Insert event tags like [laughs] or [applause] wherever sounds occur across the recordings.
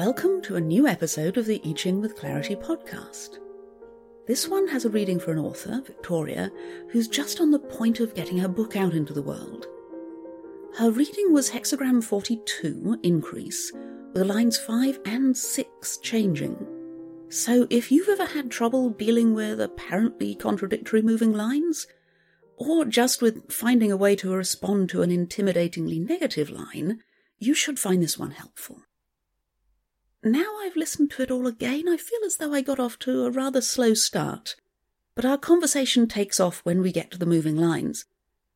Welcome to a new episode of the I Ching with Clarity podcast. This one has a reading for an author, Victoria, who's just on the point of getting her book out into the world. Her reading was hexagram 42, increase, with lines 5 and 6 changing. So if you've ever had trouble dealing with apparently contradictory moving lines, or just with finding a way to respond to an intimidatingly negative line, you should find this one helpful. Now I've listened to it all again, I feel as though I got off to a rather slow start. But our conversation takes off when we get to the moving lines,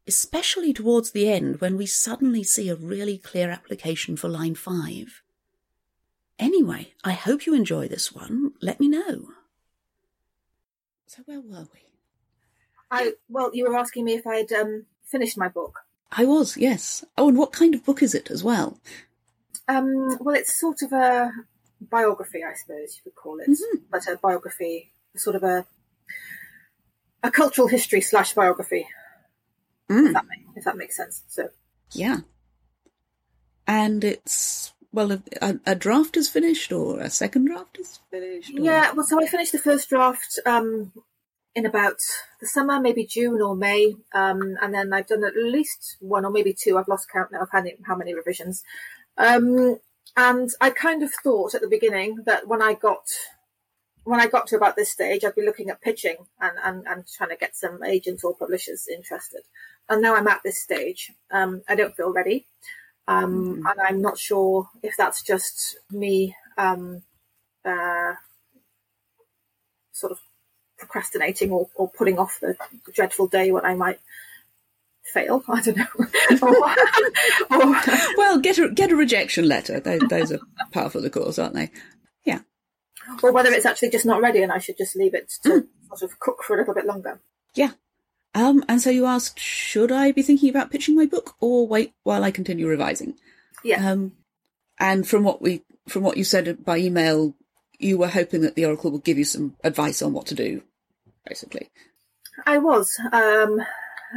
especially towards the end when we suddenly see a really clear application for line 5. Anyway, I hope you enjoy this one. Let me know. So, where were we? I well, you were asking me if I'd um, finished my book. I was, yes. Oh, and what kind of book is it as well? Um, well, it's sort of a biography, I suppose you could call it, Mhm. but a biography, sort of a a cultural history slash biography. Mm, If that, make, if that makes sense. So yeah. And it's, well, a, a, draft is finished or a second draft is finished? Or... yeah, well, so I finished the first draft um, in about the summer, maybe June or May, um, and then I've done at least one or maybe two. I've lost count now of how many, how many revisions. Um, and I kind of thought at the beginning that when I got when I got to about this stage, I'd be looking at pitching and, and, and trying to get some agents or publishers interested. And now I'm at this stage. Um, I don't feel ready. Um, Mhm. And I'm not sure if that's just me um, uh, sort of procrastinating or, or putting off the dreadful day when I might fail. [laughs] I don't know. [laughs] or, or, Well, get a, get a rejection letter. Those, those are part of the course, aren't they? Yeah. Or whether it's actually just not ready and I should just leave it to sort of cook for a little bit longer. Yeah. Um, and so you asked, should I be thinking about pitching my book or wait while I continue revising? Yeah. Um, and from what we, from what you said by email, you were hoping that the Oracle would give you some advice on what to do, basically. I was, um,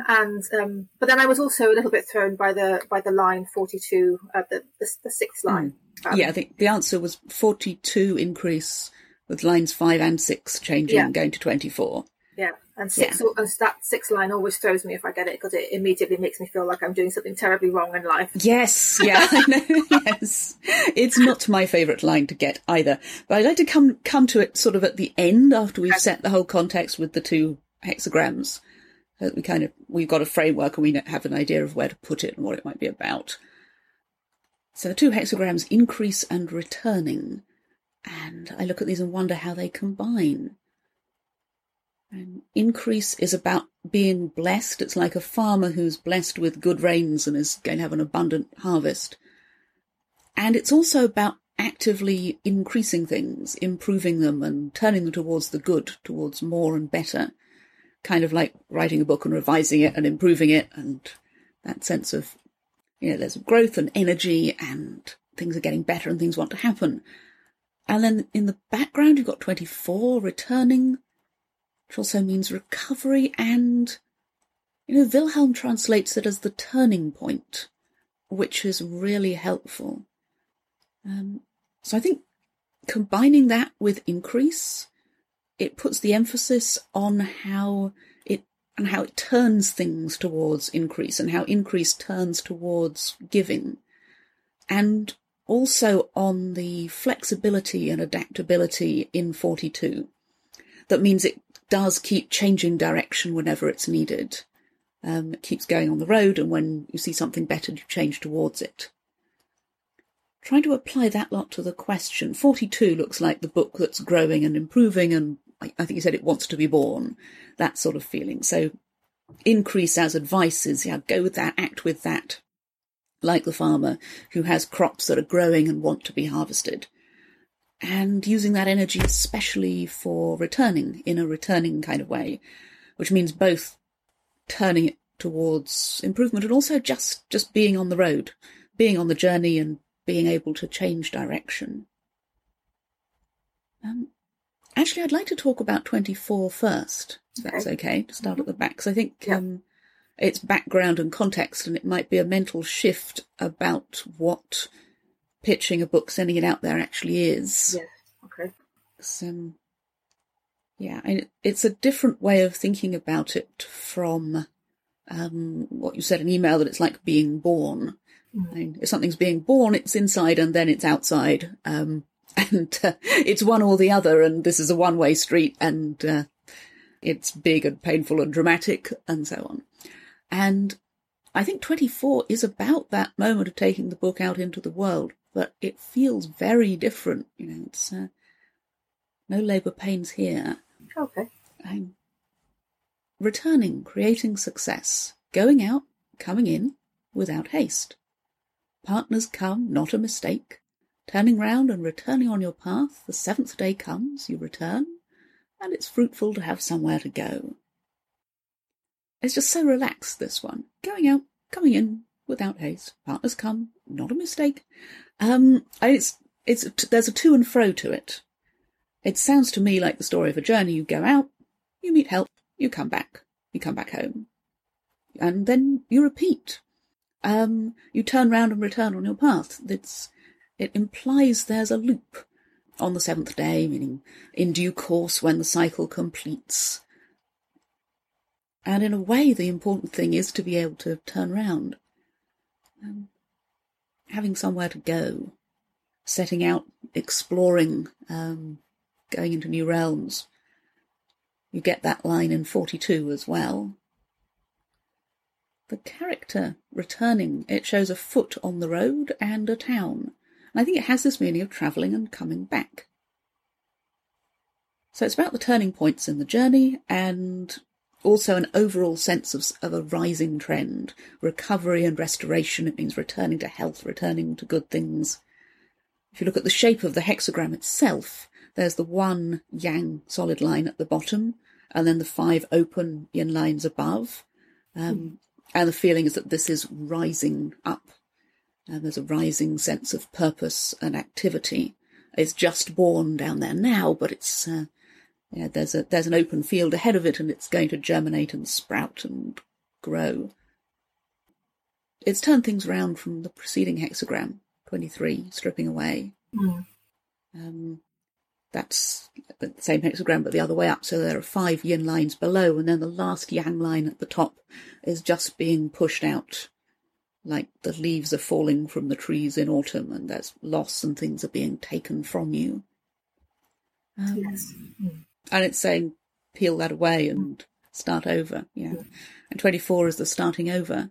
and um, but then I was also a little bit thrown by the by the line forty two, uh, the, the the sixth line. Um, yeah, I think the answer was 42 increase with lines 5 and 6 changing, Yeah. going to 24. yeah, and six and that sixth line always throws me if I get it because it immediately makes me feel like I'm doing something terribly wrong in life. Yes, yeah, I know, [laughs] yes. It's not my favourite line to get either, but I'd like to come come to it sort of at the end after we've set the whole context with the two hexagrams. We kind of we've got a framework and we have an idea of where to put it and what it might be about. So the two hexagrams increase and returning, and I look at these and wonder how they combine. And increase is about being blessed. It's like a farmer who's blessed with good rains and is going to have an abundant harvest. And it's also about actively increasing things, improving them and turning them towards the good, towards more and better. Kind of like writing a book and revising it and improving it and that sense of, you know, there's growth and energy and things are getting better and things want to happen. And then in the background, you've got 24 returning, which also means recovery and, you know, Wilhelm translates it as the turning point, which is really helpful. Um, so I think combining that with increase, it puts the emphasis on how it and how it turns things towards increase and how increase turns towards giving. And also on the flexibility and adaptability in 42. That means it does keep changing direction whenever it's needed. Um, it keeps going on the road, and when you see something better, you change towards it. Trying to apply that lot to the question. 42 looks like the book that's growing and improving, and I, think you said it wants to be born. That sort of feeling. So, increase as advice is, yeah, go with that, act with that. Like the farmer who has crops that are growing and want to be harvested. And using that energy especially for returning in a returning kind of way, which means both turning it towards improvement and also just, just being on the road, being on the journey and being able to change direction. Um, actually, I'd like to talk about 24 first, if that's okay, to start at the back, because I think um, it's background and context, and it might be a mental shift about what pitching a book, sending it out there actually is. Yes. Okay. So, um, yeah, and it's a different way of thinking about it from um, what you said in email that it's like being born. Mm. I mean, if something's being born, it's inside and then it's outside. Um, and uh, it's one or the other, and this is a one way street, and uh, it's big and painful and dramatic, and so on. And I think 24 is about that moment of taking the book out into the world, but it feels very different. You know, it's uh, no labour pains here. Okay. I'm returning, creating success, going out, coming in, without haste. Partners come, not a mistake. Turning round and returning on your path, the seventh day comes, you return, and it's fruitful to have somewhere to go. It's just so relaxed, this one. Going out, coming in, without haste. Partners come, not a mistake. Um, it's, it's, there's a to and fro to it. It sounds to me like the story of a journey. You go out, you meet help, you come back, you come back home. And then you repeat. Um, you turn round and return on your path. It's, it implies there's a loop on the seventh day, meaning in due course when the cycle completes. And in a way, the important thing is to be able to turn round. Um, having somewhere to go, setting out, exploring, um, going into new realms. You get that line in 42 as well. The character returning, it shows a foot on the road and a town. And I think it has this meaning of travelling and coming back. So it's about the turning points in the journey and also an overall sense of, of a rising trend. Recovery and restoration, it means returning to health, returning to good things. If you look at the shape of the hexagram itself, there's the one yang solid line at the bottom, and then the five open yin lines above. Um, mm. And the feeling is that this is rising up. And there's a rising sense of purpose and activity. It's just born down there now, but it's uh, yeah, there's a there's an open field ahead of it, and it's going to germinate and sprout and grow. It's turned things around from the preceding hexagram, 23, stripping away. Mm. Um, that's the same hexagram, but the other way up. So there are five yin lines below, and then the last yang line at the top is just being pushed out, like the leaves are falling from the trees in autumn, and there's loss and things are being taken from you. Um, yes. And it's saying peel that away and start over. Yeah. And 24 is the starting over.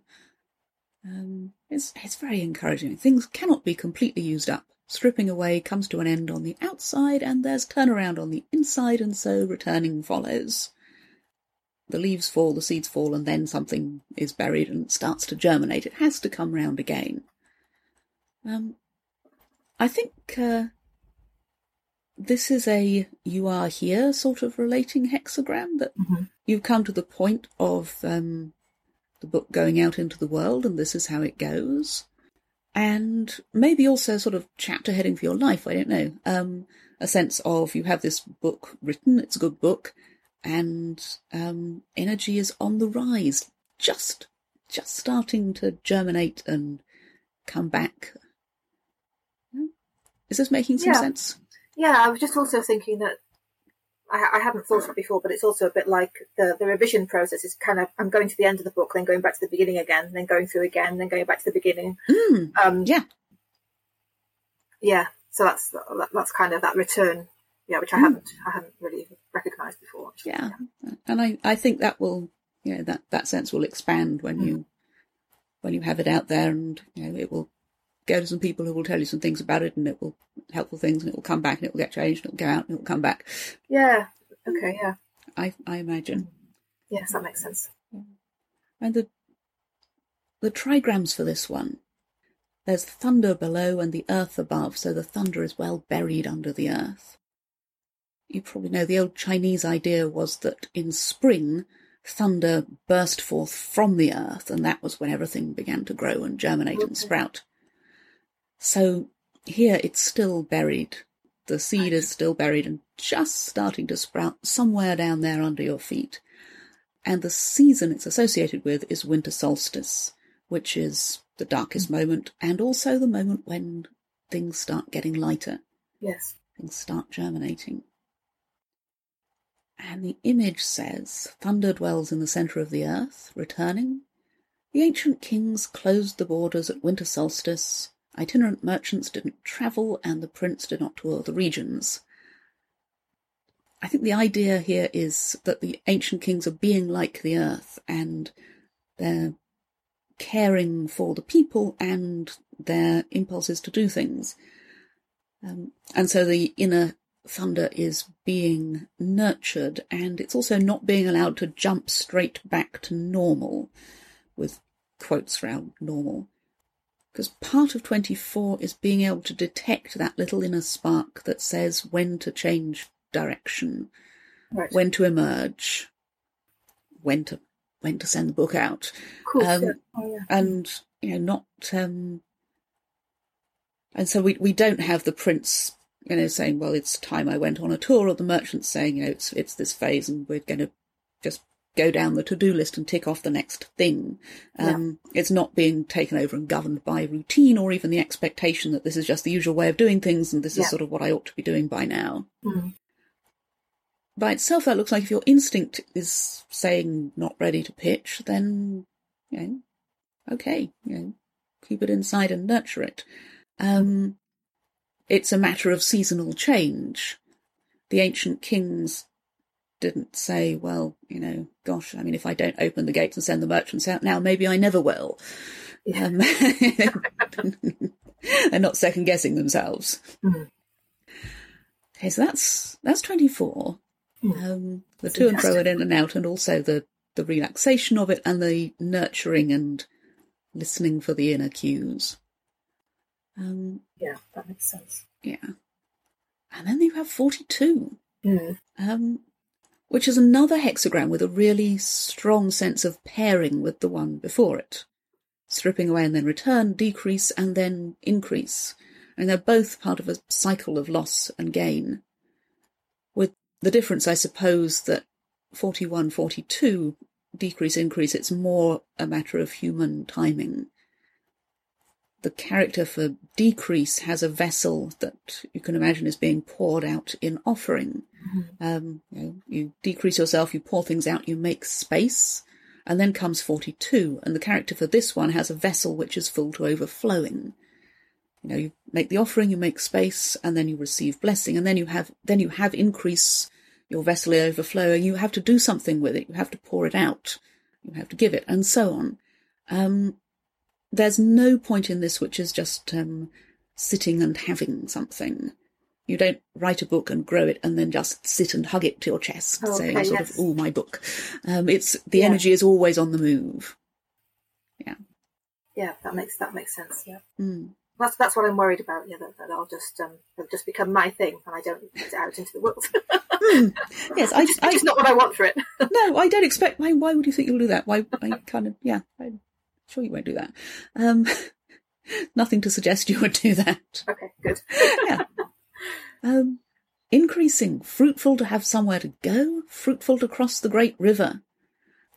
Um, it's, it's very encouraging. Things cannot be completely used up. Stripping away comes to an end on the outside, and there's turnaround on the inside, and so returning follows. The leaves fall, the seeds fall, and then something is buried and starts to germinate. It has to come round again. Um, I think uh, this is a you are here sort of relating hexagram that mm-hmm. you've come to the point of um, the book going out into the world, and this is how it goes and maybe also sort of chapter heading for your life. I don't know. Um, a sense of you have this book written, it's a good book, and um, energy is on the rise, just just starting to germinate and come back. Is this making some yeah. sense? Yeah, I was just also thinking that I, I hadn't thought of it before, but it's also a bit like the, the revision process is kind of I'm going to the end of the book, then going back to the beginning again, then going through again, then going back to the beginning. Mm, um, yeah, yeah. So that's that's kind of that return, yeah, which I Mm. hadn't I hadn't really recognised before. actually. yeah, and I I think that will you know that that sense will expand when Mm. you when you have it out there, and you know it will go to some people who will tell you some things about it, and it will helpful things, and it will come back, and it will get changed, and it will go out, and it will come back. Yeah. Okay. Yeah. I I imagine. Yes, that makes sense. And the the trigrams for this one, there's thunder below and the earth above, so the thunder is well buried under the earth. You probably know the old Chinese idea was that in spring, thunder burst forth from the earth, and that was when everything began to grow and germinate and sprout. So here it's still buried. The seed is still buried and just starting to sprout somewhere down there under your feet. And the season it's associated with is winter solstice, which is the darkest hmm. moment and also the moment when things start getting lighter. Yes. Things start germinating. And the image says, Thunder dwells in the centre of the earth, returning. The ancient kings closed the borders at winter solstice. Itinerant merchants didn't travel, and the prince did not tour the regions. I think the idea here is that the ancient kings are being like the earth, and they're caring for the people and their impulses to do things. Um, and so the inner thunder is being nurtured and it's also not being allowed to jump straight back to normal with quotes around normal. Because part of 24 is being able to detect that little inner spark that says when to change direction, Right. when to emerge, when to when to send the book out, cool. um. Oh, yeah. and you know not um, and so we we don't have the prince you know saying well it's time I went on a tour or the merchants saying you know it's it's this phase and we're going to just go down the to-do list and tick off the next thing um, it's not being taken over and governed by routine or even the expectation that this is just the usual way of doing things and this Yeah. is sort of what I ought to be doing by now Mm. by itself, that looks like if your instinct is saying not ready to pitch, then, you know, okay, you know, keep it inside and nurture it. Um, it's a matter of seasonal change. The ancient kings didn't say, well, you know, gosh, I mean, if I don't open the gates and send the merchants out now, maybe I never will. Yeah. Um, [laughs] they're not second guessing themselves. Mhm. Okay, so that's that's twenty four. Mm. Um, the That's to and fro and in and out, and also the the relaxation of it, and the nurturing and listening for the inner cues. Um, Yeah, that makes sense. yeah, and then you have forty two, Mm. um, which is another hexagram with a really strong sense of pairing with the one before it, stripping away and then return, decrease and then increase, and they're both part of a cycle of loss and gain. With the difference, I suppose, that 41, 42, decrease, increase, it's more a matter of human timing. The character for decrease has a vessel that you can imagine is being poured out in offering. Um, you, know, you decrease yourself, you pour things out, you make space, and then comes 42. And the character for this one has a vessel which is full to overflowing. You know, you make the offering, you make space, and then you receive blessing, and then you have then you have increase your vessel overflowing. You have to do something with it. You have to pour it out. You have to give it, and so on. Um, there's no point in this which is just um, sitting and having something. You don't write a book and grow it and then just sit and hug it to your chest, Oh, saying sort yes. of, "Oh, my book." Um, it's the Yeah. energy is always on the move. Yeah, yeah, that makes that makes sense. Yeah, Mm. that's that's what I'm worried about. Yeah, that, that I'll just um it'll just become my thing, and I don't put it out into the world. [laughs] Yes, I, Which I is not what I want for it. [laughs] no, I don't expect. Why? Why would you think you'll do that? Why? I kind of yeah. I'm sure you won't do that. Um, [laughs] nothing to suggest you would do that. okay, good. [laughs] yeah. Um, increasing, fruitful to have somewhere to go, fruitful to cross the great river.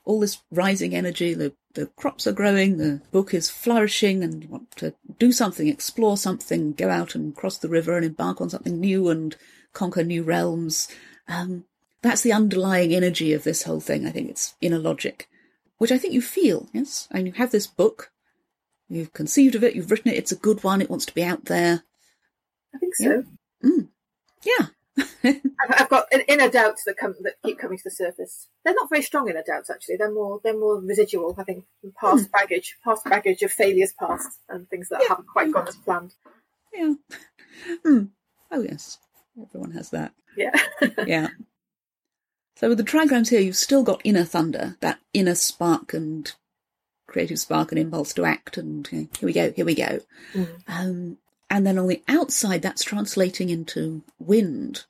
All this rising energy, the, the crops are growing, the book is flourishing, and you want to do something, explore something, go out and cross the river and embark on something new and conquer new realms. Um, that's the underlying energy of this whole thing. I think it's inner logic, which I think you feel, yes? And you have this book, you've conceived of it, you've written it, it's a good one, it wants to be out there. I think so. Yeah. [laughs] I've, I've got in- inner doubts that come that keep coming to the surface. They're not very strong inner doubts, actually. They're more they're more residual. I think past Hmm. baggage, past baggage of failures past, and things that haven't quite gone as planned. Yeah. [laughs] Hmm. Oh, yes. Everyone has that. Yeah, Yeah. [laughs] So with the trigrams here, you've still got inner thunder, that inner spark and creative spark and impulse to act, and you know, here we go, here we go. Mm. Um, and then on the outside, that's translating into wind,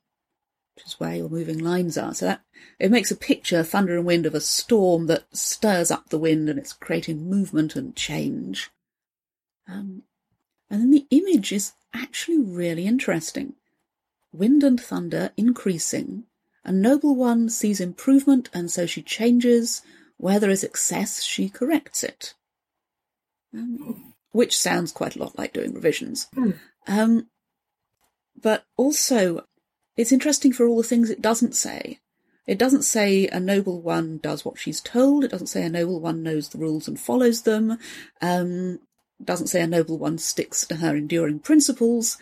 which is where your moving lines are. So that it makes a picture, thunder and wind, of a storm that stirs up the wind and it's creating movement and change. Um, and then the image is actually really interesting. Wind and thunder increasing. A noble one sees improvement, and so she changes. Where there is excess, she corrects it. Um, which sounds quite a lot like doing revisions. Hmm. Um, but also, it's interesting for all the things it doesn't say. It doesn't say a noble one does what she's told. It doesn't say a noble one knows the rules and follows them. Um, doesn't say a noble one sticks to her enduring principles.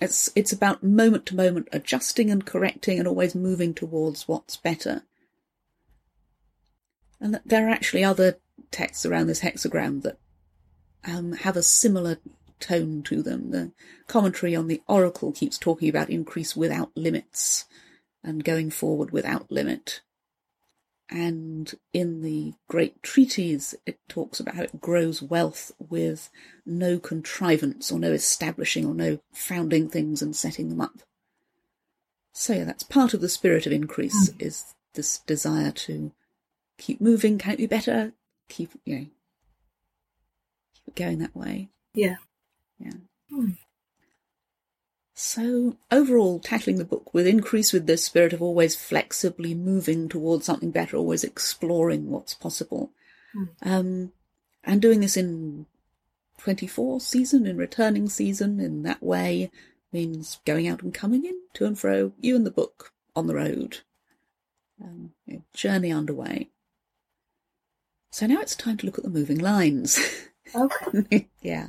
It's it's about moment to moment adjusting and correcting and always moving towards what's better. And there are actually other texts around this hexagram that um, have a similar tone to them. The commentary on the Oracle keeps talking about increase without limits and going forward without limit. And in the great treatise, it talks about how it grows wealth with no contrivance or no establishing or no founding things and setting them up. So yeah, that's part of the spirit of increase mm. is this desire to keep moving, can it be better? Keep you know keep it going that way. Yeah. Yeah. Hmm. So, overall, tackling the book with increase with the spirit of always flexibly moving towards something better, always exploring what's possible. Hmm. Um, and doing this in 24 season, in returning season, in that way, means going out and coming in, to and fro, you and the book on the road. Um, journey underway. So now it's time to look at the moving lines. Okay. [laughs] yeah.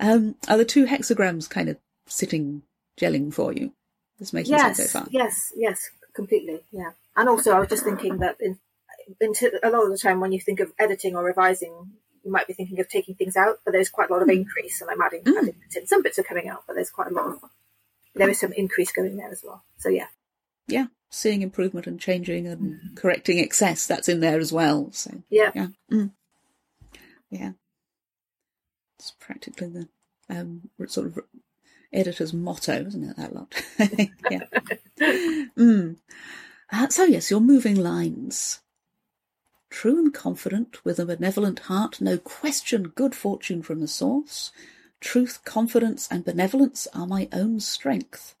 Um, are the two hexagrams kind of sitting, gelling for you? It's making yes, sense so far. Yes, yes, completely. Yeah. And also, I was just thinking that in, in t- a lot of the time when you think of editing or revising, you might be thinking of taking things out, but there's quite a lot of mm. increase, and I'm adding, mm. adding in. Some bits are coming out, but there's quite a lot of there is some increase going there as well. So yeah, yeah, seeing improvement and changing and mm. correcting excess that's in there as well. So yeah, yeah. Mm. Yeah. It's practically the um, sort of editor's motto, isn't it? That lot. [laughs] yeah. Mm. Uh, so, yes, your moving lines. True and confident, with a benevolent heart, no question good fortune from the source. Truth, confidence, and benevolence are my own strength.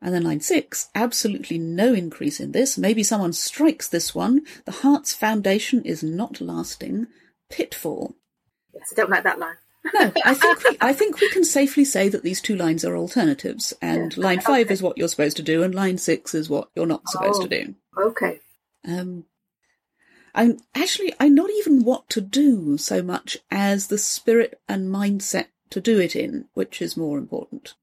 And then line six, absolutely no increase in this. Maybe someone strikes this one. The heart's foundation is not lasting pitfall. Yes, I don't like that line. No, I think we, I think we can safely say that these two lines are alternatives, and yeah. line five okay. is what you're supposed to do, and line six is what you're not supposed oh, to do. Okay. Um, I'm actually I'm not even what to do so much as the spirit and mindset to do it in, which is more important.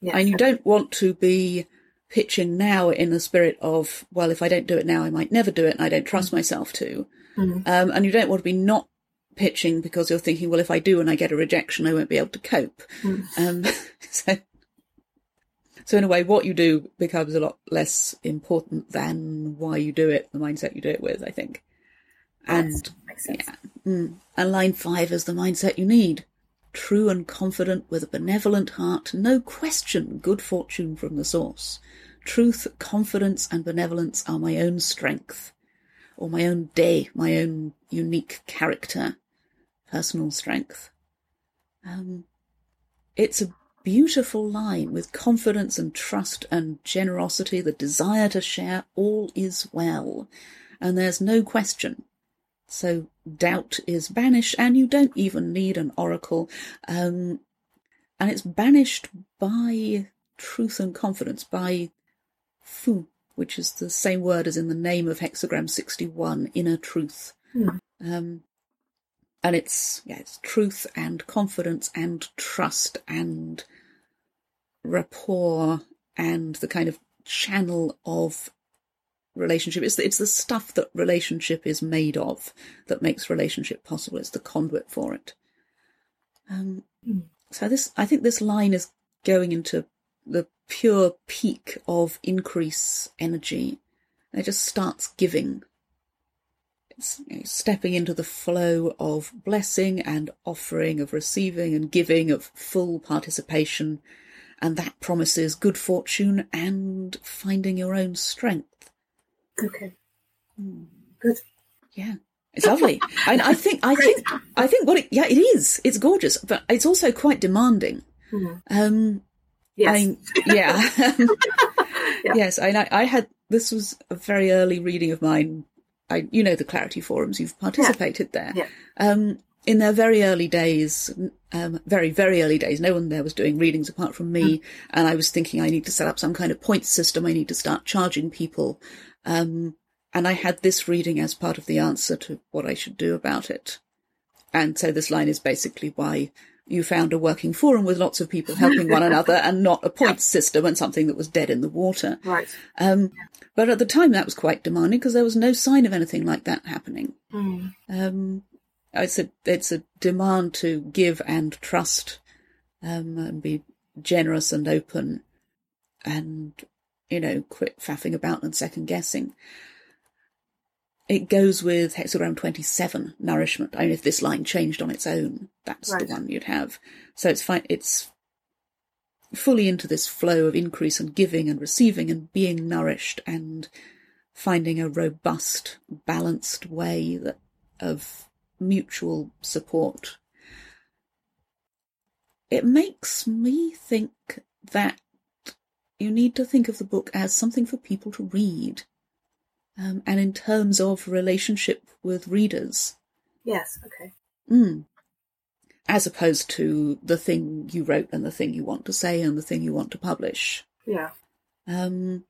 Yes. And you don't want to be pitching now in the spirit of, well, if I don't do it now, I might never do it, and I don't trust mm-hmm. myself to. Mm. Um, and you don't want to be not pitching because you're thinking, well, if I do and I get a rejection, I won't be able to cope. Mm. Um, [laughs] so, so in a way, what you do becomes a lot less important than why you do it, the mindset you do it with, I think. And yeah, mm, and line five is the mindset you need. True and confident with a benevolent heart, no question, good fortune from the source. Truth, confidence, and benevolence are my own strength or my own day, my own unique character, personal strength. Um, it's a beautiful line with confidence and trust and generosity, the desire to share, all is well. And there's no question. So doubt is banished, and you don't even need an oracle. Um, and it's banished by truth and confidence, by fu, which is the same word as in the name of hexagram 61, inner truth. Mm. Um, and it's, yeah, it's truth and confidence and trust and rapport and the kind of channel of relationship. It's the, it's the stuff that relationship is made of that makes relationship possible. It's the conduit for it. Um, mm. So this, I think this line is going into the pure peak of increase energy. It just starts giving. It's you know, stepping into the flow of blessing and offering, of receiving and giving, of full participation. And that promises good fortune and finding your own strength. Okay. Mm. Good. Yeah. It's lovely. [laughs] I, I think, I think, I think what it, yeah, it is. It's gorgeous, but it's also quite demanding. Mm-hmm. Um, Yes. I, yeah. [laughs] [laughs] yeah. Yes. I, I had, this was a very early reading of mine. I, you know, the Clarity forums, you've participated yeah. there. Yeah. Um, in their very early days, um, very, very early days, no one there was doing readings apart from me. Mm. And I was thinking I need to set up some kind of point system. I need to start charging people. Um, and I had this reading as part of the answer to what I should do about it. And so this line is basically why you found a working forum with lots of people helping one another [laughs] and not a points system and something that was dead in the water. Right. Um, but at the time that was quite demanding because there was no sign of anything like that happening. Mm. Um, it's a, it's a demand to give and trust, um, and be generous and open and, you know, quit faffing about and second guessing it goes with hexagram 27 nourishment. I mean, if this line changed on its own, that's right. the one you'd have. So it's fine. It's fully into this flow of increase and giving and receiving and being nourished and finding a robust, balanced way that, of mutual support. It makes me think that you need to think of the book as something for people to read um, and in terms of relationship with readers. Yes, okay. Mm. As opposed to the thing you wrote and the thing you want to say and the thing you want to publish. Yeah. Um,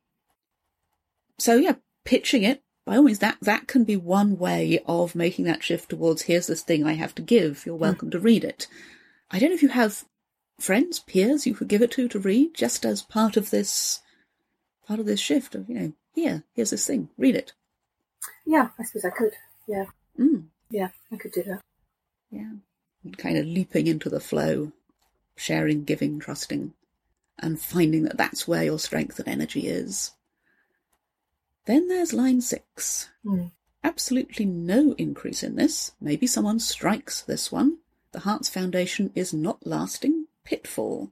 so yeah, pitching it by all means, that that can be one way of making that shift towards here's this thing I have to give. You're hmm. welcome mm. to read it. I don't know if you have friends, peers you could give it to to read, just as part of this part of this shift of you know here, here's this thing, read it. Yeah, I suppose I could. Yeah. Mm. Yeah, I could do that. Yeah. Kind of leaping into the flow, sharing, giving, trusting, and finding that that's where your strength and energy is. Then there's line six. Mm. Absolutely no increase in this. Maybe someone strikes this one. The Heart's foundation is not lasting. Pitfall.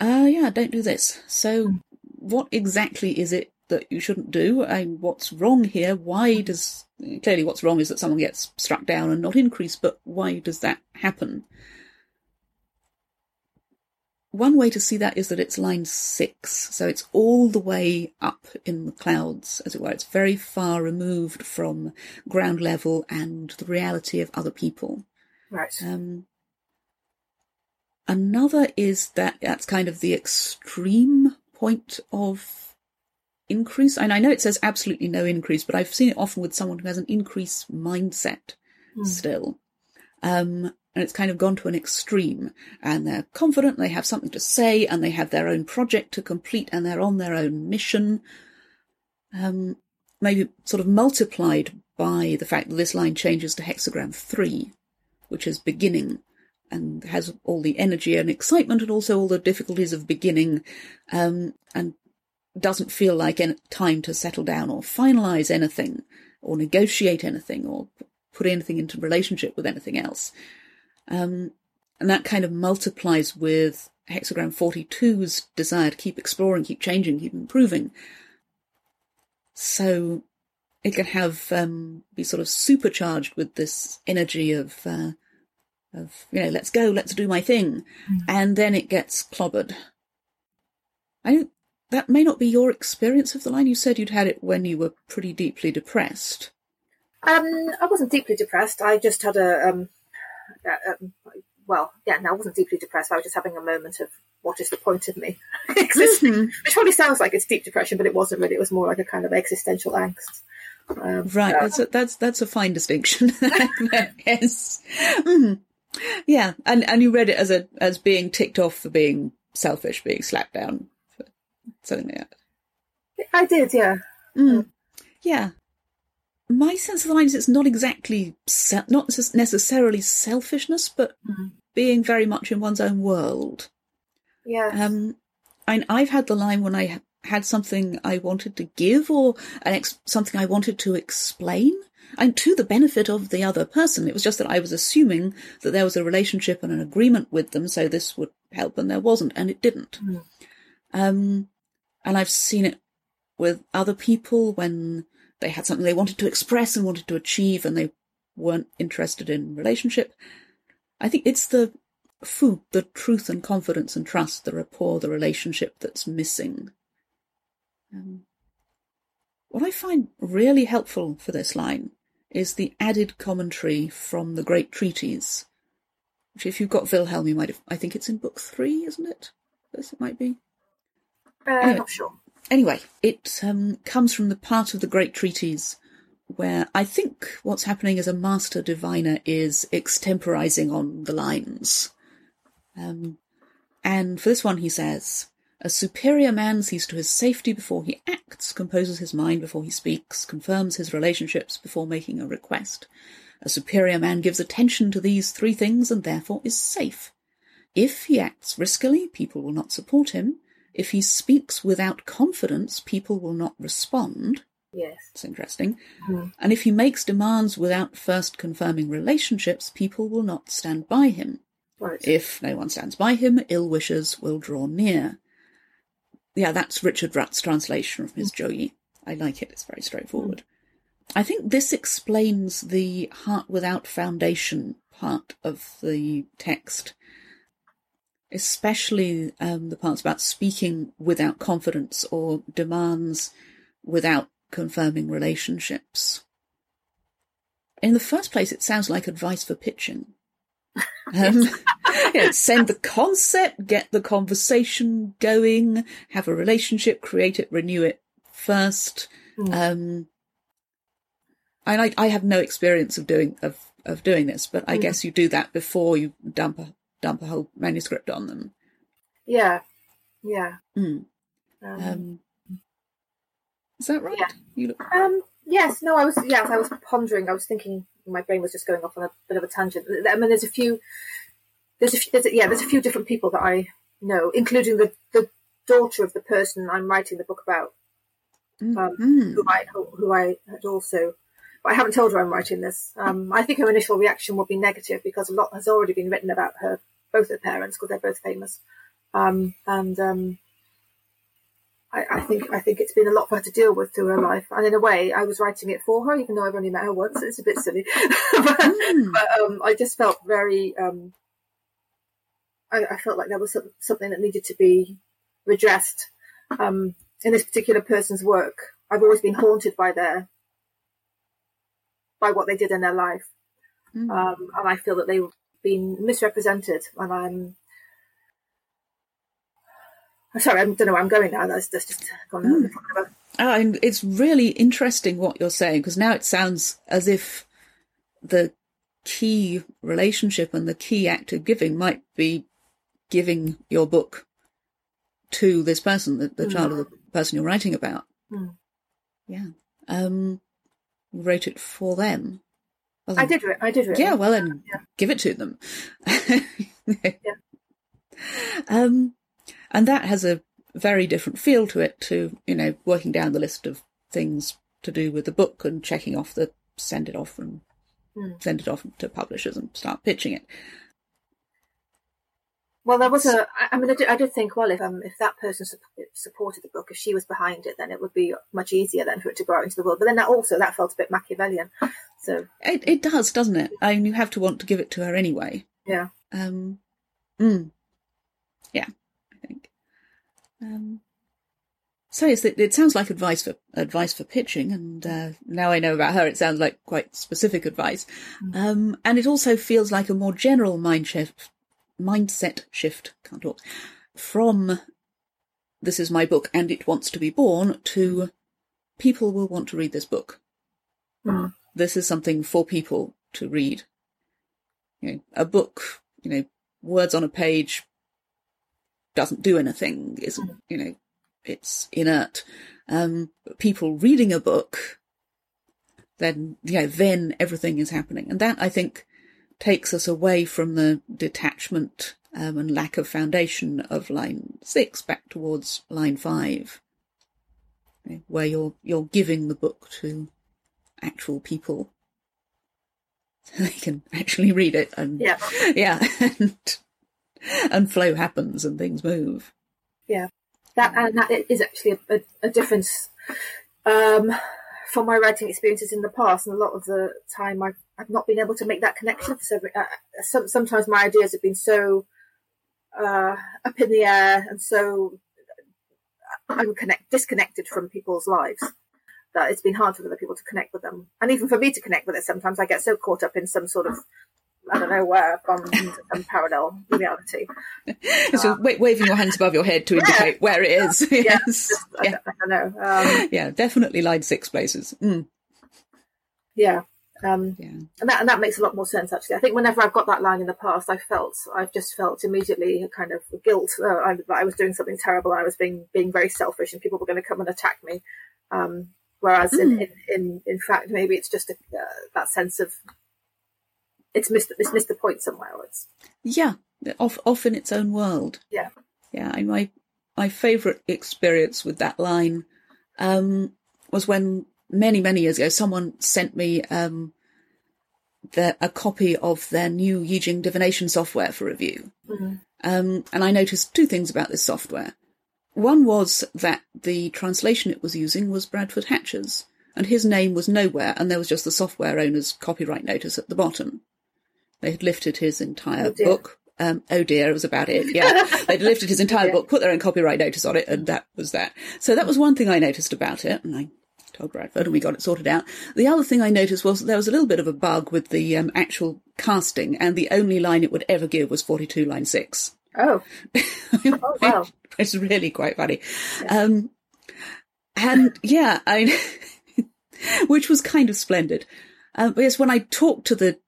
Uh, yeah, don't do this. So, mm. what exactly is it that you shouldn't do and what's wrong here. Why does clearly what's wrong is that someone gets struck down and not increased but why does that happen? One way to see that is that it's line six, so it's all the way up in the clouds, as it were. It's very far removed from ground level and the reality of other people. Right. Um, another is that that's kind of the extreme point of increase. And I know it says absolutely no increase, but I've seen it often with someone who has an increase mindset mm. still. Um, and it's kind of gone to an extreme and they're confident, they have something to say and they have their own project to complete and they're on their own mission. Um, maybe sort of multiplied by the fact that this line changes to hexagram three, which is beginning and has all the energy and excitement and also all the difficulties of beginning, um, and doesn't feel like any time to settle down or finalize anything or negotiate anything or put anything into relationship with anything else. Um, and that kind of multiplies with hexagram 42's desire to keep exploring, keep changing, keep improving. So it can have um, be sort of supercharged with this energy of uh, of you know let's go, let's do my thing, mm. and then it gets clobbered. I don't that may not be your experience of the line. You said you'd had it when you were pretty deeply depressed. Um, I wasn't deeply depressed. I just had a, um, uh, um, well, yeah, no, I wasn't deeply depressed. I was just having a moment of what is the point of me [laughs] existing, mm-hmm. which probably sounds like it's deep depression, but it wasn't really. It was more like a kind of existential angst. Um, right, uh, that's a, that's that's a fine distinction. [laughs] yes, mm-hmm. yeah, and and you read it as a as being ticked off for being selfish, being slapped down something like that. I did, yeah. Mm. Yeah. My sense of the line is it's not exactly se- not necessarily selfishness, but mm. being very much in one's own world. Yeah. Um, I, I've had the line when I had something I wanted to give or an ex- something I wanted to explain, and to the benefit of the other person. It was just that I was assuming that there was a relationship and an agreement with them, so this would help, and there wasn't, and it didn't. Mm. Um, and I've seen it with other people when they had something they wanted to express and wanted to achieve and they weren't interested in relationship. I think it's the fu, the truth and confidence and trust, the rapport, the relationship that's missing. Um, what I find really helpful for this line is the added commentary from the Great Treatise, which, if you've got Wilhelm, you might have. I think it's in book three, isn't it? Yes, it might be. Uh, anyway, not sure. Anyway, it um, comes from the part of the Great Treatise where I think what's happening as a master diviner is extemporizing on the lines. Um, and for this one, he says, a superior man sees to his safety before he acts, composes his mind before he speaks, confirms his relationships before making a request. A superior man gives attention to these three things and therefore is safe. If he acts riskily, people will not support him. If he speaks without confidence, people will not respond. Yes. It's interesting. Mhm. And if he makes demands without first confirming relationships, people will not stand by him. Right. If no one stands by him, ill wishers will draw near. Yeah, that's Richard Rutt's translation from his Zhouyi. I like it, it's very straightforward. I think this explains the heart without foundation part of the text, especially um, the parts about speaking without confidence or demands without confirming relationships. In the first place, it sounds like advice for pitching. [laughs] Um, [laughs] know, send the concept, get the conversation going, have a relationship, create it, renew it first. Mm. Um, I. I have no experience of doing of of doing this, but I Mm. guess you do that before you dump a dump a whole manuscript on them. Yeah. Yeah. Mm. Um, Um, is that right? Yeah. You look, Um, yes, no, I was, yes, I was pondering, I was thinking, my brain was just going off on a bit of a tangent. I mean, there's a few, there's a few, there's a, yeah, there's a few different people that I know, including the, the daughter of the person I'm writing the book about, mm, um, who I, who, who I had also, but I haven't told her I'm writing this. Um, I think her initial reaction will be negative because a lot has already been written about her, both her parents, because they're both famous. Um, and, um, I, I think I think it's been a lot for her to deal with through her life, and in a way, I was writing it for her, even though I've only met her once. It's a bit silly, [laughs] but, Mm. but um, I just felt very. Um, I, I felt like there was some, something that needed to be redressed um, in this particular person's work. I've always been haunted by their by what they did in their life, Mm. um, and I feel that they've been misrepresented. And I'm. I'm sorry, I don't know where I'm going now. That's, that's just gone. Mm. Oh, and it's really interesting what you're saying because now it sounds as if the key relationship and the key act of giving might be giving your book to this person, the, the Mm. child of the person you're writing about. Mm. Yeah. Um, wrote it for them. Well, I did. Re- I did. Really. Yeah, well, then Yeah. give it to them. [laughs] Um, and that has a very different feel to it to, you know, working down the list of things to do with the book and checking off the send it off and Mm. send it off to publishers and start pitching it. Well, there was a. I- mean, I did, I did think, well, if um, if that person sup- supported the book, if she was behind it, then it would be much easier then for it to go out into the world. But then that also that felt a bit Machiavellian. So It, it does, doesn't it? I mean, you have to want to give it to her anyway. yeah, Um, mm, yeah, I think. Um, so yes, it, it sounds like advice for advice for pitching, and uh, now I know about her, it sounds like quite specific advice. Um, and it also feels like a more general mind shift, mindset shift. Can't talk from this is my book and it wants to be born to people will want to read this book. Mm. This is something for people to read. You know, a book, you know, words on a page doesn't do anything, isn't, you know, it's inert. Um, people reading a book, then, you know, then everything is happening. And that, I think, takes us away from the detachment um, and lack of foundation of line six back towards line five, know, where you're you're giving the book to actual people so [laughs] they can actually read it and yeah, [laughs] yeah and, and flow happens and things move. Yeah, that and that is actually a, a, difference um, from my writing experiences in the past. And a lot of the time, I've, I've not been able to make that connection. So uh, some, sometimes my ideas have been so uh, up in the air and so unconnect disconnected from people's lives that it's been hard for other people to connect with them, and even for me to connect with it. Sometimes I get so caught up in some sort of I don't know where I've some parallel reality. [laughs] so um, waving your hands above your head to indicate yeah, where it is. [laughs] Yeah, [laughs] yes. Just, yeah. I, don't, know. Um, yeah, definitely line six places. Mm. Yeah. Um, yeah. And that and that makes a lot more sense actually. I think whenever I've got that line in the past, I felt I've just felt immediately a kind of guilt uh, I, I, was doing something terrible. I was being being very selfish, and people were going to come and attack me. Um, whereas mm. in, in, in in fact, maybe it's just a, uh, that sense of it's missed it's missed the point somewhere. It's yeah, off off in its own world. Yeah, yeah. And my my favourite experience with that line um, was when many many years ago someone sent me um, the, a copy of their new Yijing divination software for review. Mm-hmm. Um, and I noticed two things about this software. One was that the translation it was using was Bradford Hatcher's, and his name was nowhere, and there was just the software owner's copyright notice at the bottom. They had lifted his entire oh book. Um, oh dear, it was about it. Yeah, [laughs] they'd lifted his entire yeah. book, put their own copyright notice on it, and that was that. So that was one thing I noticed about it, and I told Bradford, and we got it sorted out. The other thing I noticed was there was a little bit of a bug with the um, actual casting, and the only line it would ever give was forty-two line six. Oh, [laughs] oh wow, it's really quite funny. Yeah. Um, and yeah, I, [laughs] which was kind of splendid. Um, yes, when I talked to the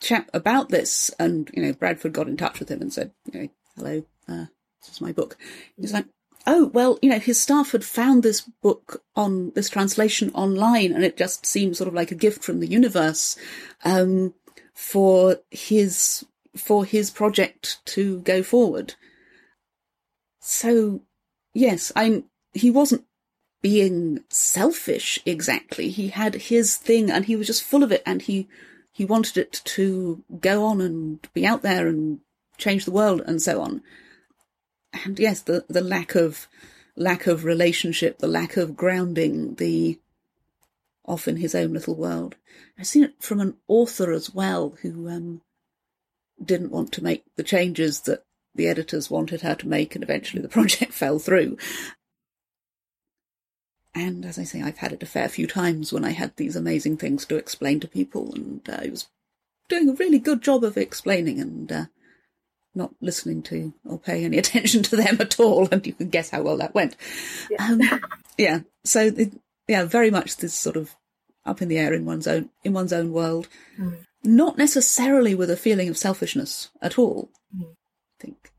chap about this, and you know, Bradford got in touch with him and said, you know, hello, uh, this is my book. He's like, oh well, you know, his staff had found this book on this translation online, and it just seemed sort of like a gift from the universe um, for his for his project to go forward. So, yes, I'm. He wasn't being selfish exactly. He had his thing, and he was just full of it, and he he wanted it to go on and be out there and change the world and so on. And yes, the, the lack of lack of relationship, the lack of grounding, the off in his own little world. I've seen it from an author as well who um, didn't want to make the changes that the editors wanted her to make, and eventually the [laughs] project fell through. And as I say, I've had it a fair few times when I had these amazing things to explain to people, and uh, I was doing a really good job of explaining and uh, not listening to or paying any [laughs] attention to them at all. And you can guess how well that went. Yeah. Um, [laughs] yeah. So it, yeah, very much this sort of up in the air in one's own in one's own world, mm. not necessarily with a feeling of selfishness at all. Mm. I think.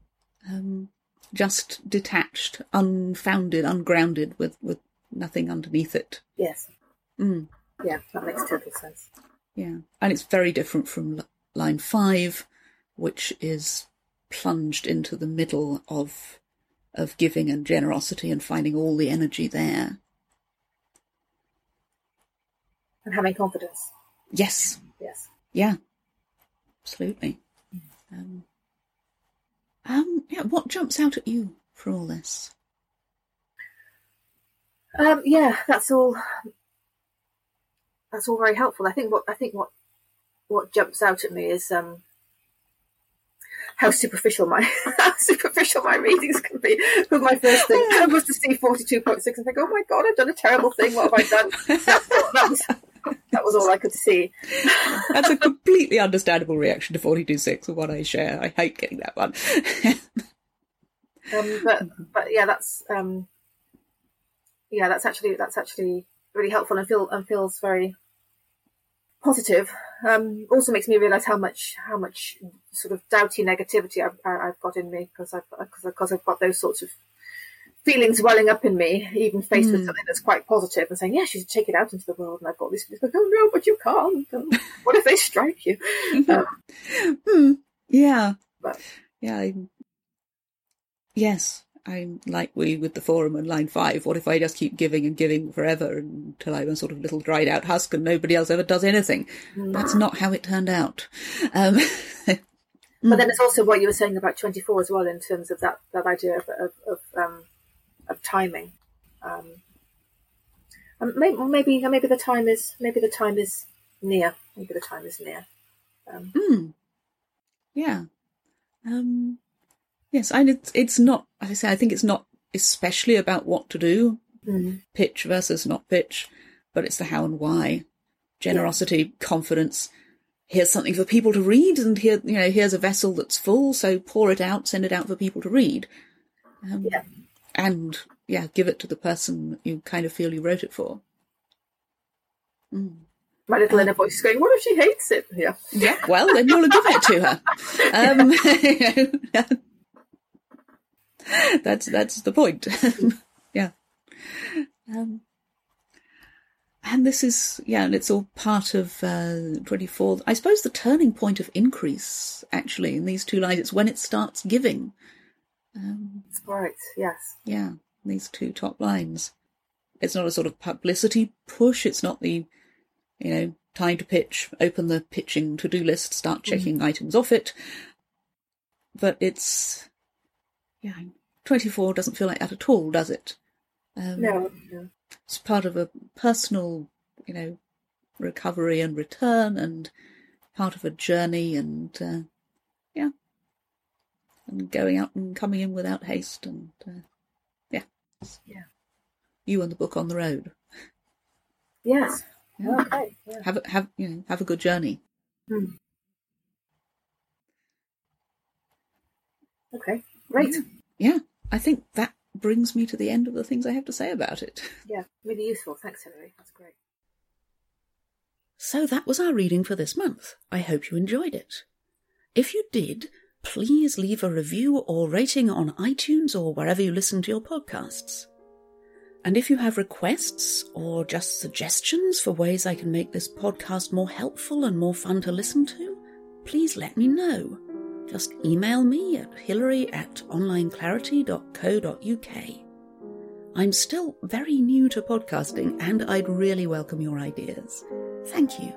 Um, just detached, unfounded, ungrounded, with with nothing underneath it. Yes. Mm. Yeah, that makes total sense. Yeah, and it's very different from line five, which is plunged into the middle of of giving and generosity and finding all the energy there. And having confidence. Yes. Yes. Yeah. Absolutely. Um, um, yeah, what jumps out at you for all this? Um, yeah, that's all. That's all very helpful. I think what I think what what jumps out at me is um, how superficial my [laughs] how superficial my readings can be. With my first thing I [laughs] was to see forty two point six and think, oh my god, I've done a terrible thing. What have I done? [laughs] that was that was all I could see. That's a completely understandable reaction to forty two six, and one I share. I hate getting that one. um, but but yeah, that's um, yeah, that's actually that's actually really helpful and feel and feels very positive. Um, also makes me realise how much how much sort of doubty negativity I've, I've got in me because I've because I've got those sorts of feelings welling up in me, even faced mm. with hmm. something that's quite positive and saying, "Yeah, you should take it out into the world." And I've got these feelings like, "Oh no, but you can't. what if they strike you?" [laughs] Um, hmm. Yeah, but, yeah. I, yes, I'm like we with the forum and line five. What if I just keep giving and giving forever until I'm a sort of little dried out husk and nobody else ever does anything? Mm. That's not how it turned out. Um, [laughs] but then it's also what you were saying about 24 as well in terms of that, that idea of, of, of, um, of timing. Um, maybe, maybe, maybe the time is, maybe the time is near. Maybe the time is near. Um, mm. Yeah. Um, Yes, and it's it's not. As I say, I think it's not especially about what to do, mm. pitch versus not pitch. but it's the how and why. Generosity, confidence. Here's something for people to read, and here, you know, here's a vessel that's full, so pour it out, send it out for people to read. Um, Yeah. And yeah, give it to the person you kind of feel you wrote it for. Mm. My little inner voice is going, what if she hates it? Yeah. Yeah, well, then you'll give it to her. [laughs] Um, [laughs] know, [laughs] that's that's the point. [laughs] yeah. Um, and this is yeah, and it's all part of uh, twenty four. I suppose the turning point of increase actually in these two lines. It's when it starts giving. Um, Right. Yes. yeah, these two top lines. It's not a sort of publicity push. It's not the, you know, time to pitch, open the pitching to do list, start checking items off it. But it's, yeah, 24 doesn't feel like that at all, does it? Um, No. no. It's part of a personal, you know, recovery and return and part of a journey and, uh, yeah. And going out and coming in without haste and, uh, yeah. Yeah. You and the book on the road. Yes. Yeah. Okay. Yeah. Have a, have, you know, have a good journey. Hmm. Okay. Great. Yeah. I think that brings me to the end of the things I have to say about it. [laughs] Yeah. Really useful. Thanks, Hilary. That's great. So that was our reading for this month. I hope you enjoyed it. If you did, please leave a review or rating on iTunes or wherever you listen to your podcasts. And if you have requests or just suggestions for ways I can make this podcast more helpful and more fun to listen to, please let me know. Just email me at hilary at onlineclarity.co.uk. I'm still very new to podcasting and I'd really welcome your ideas. Thank you.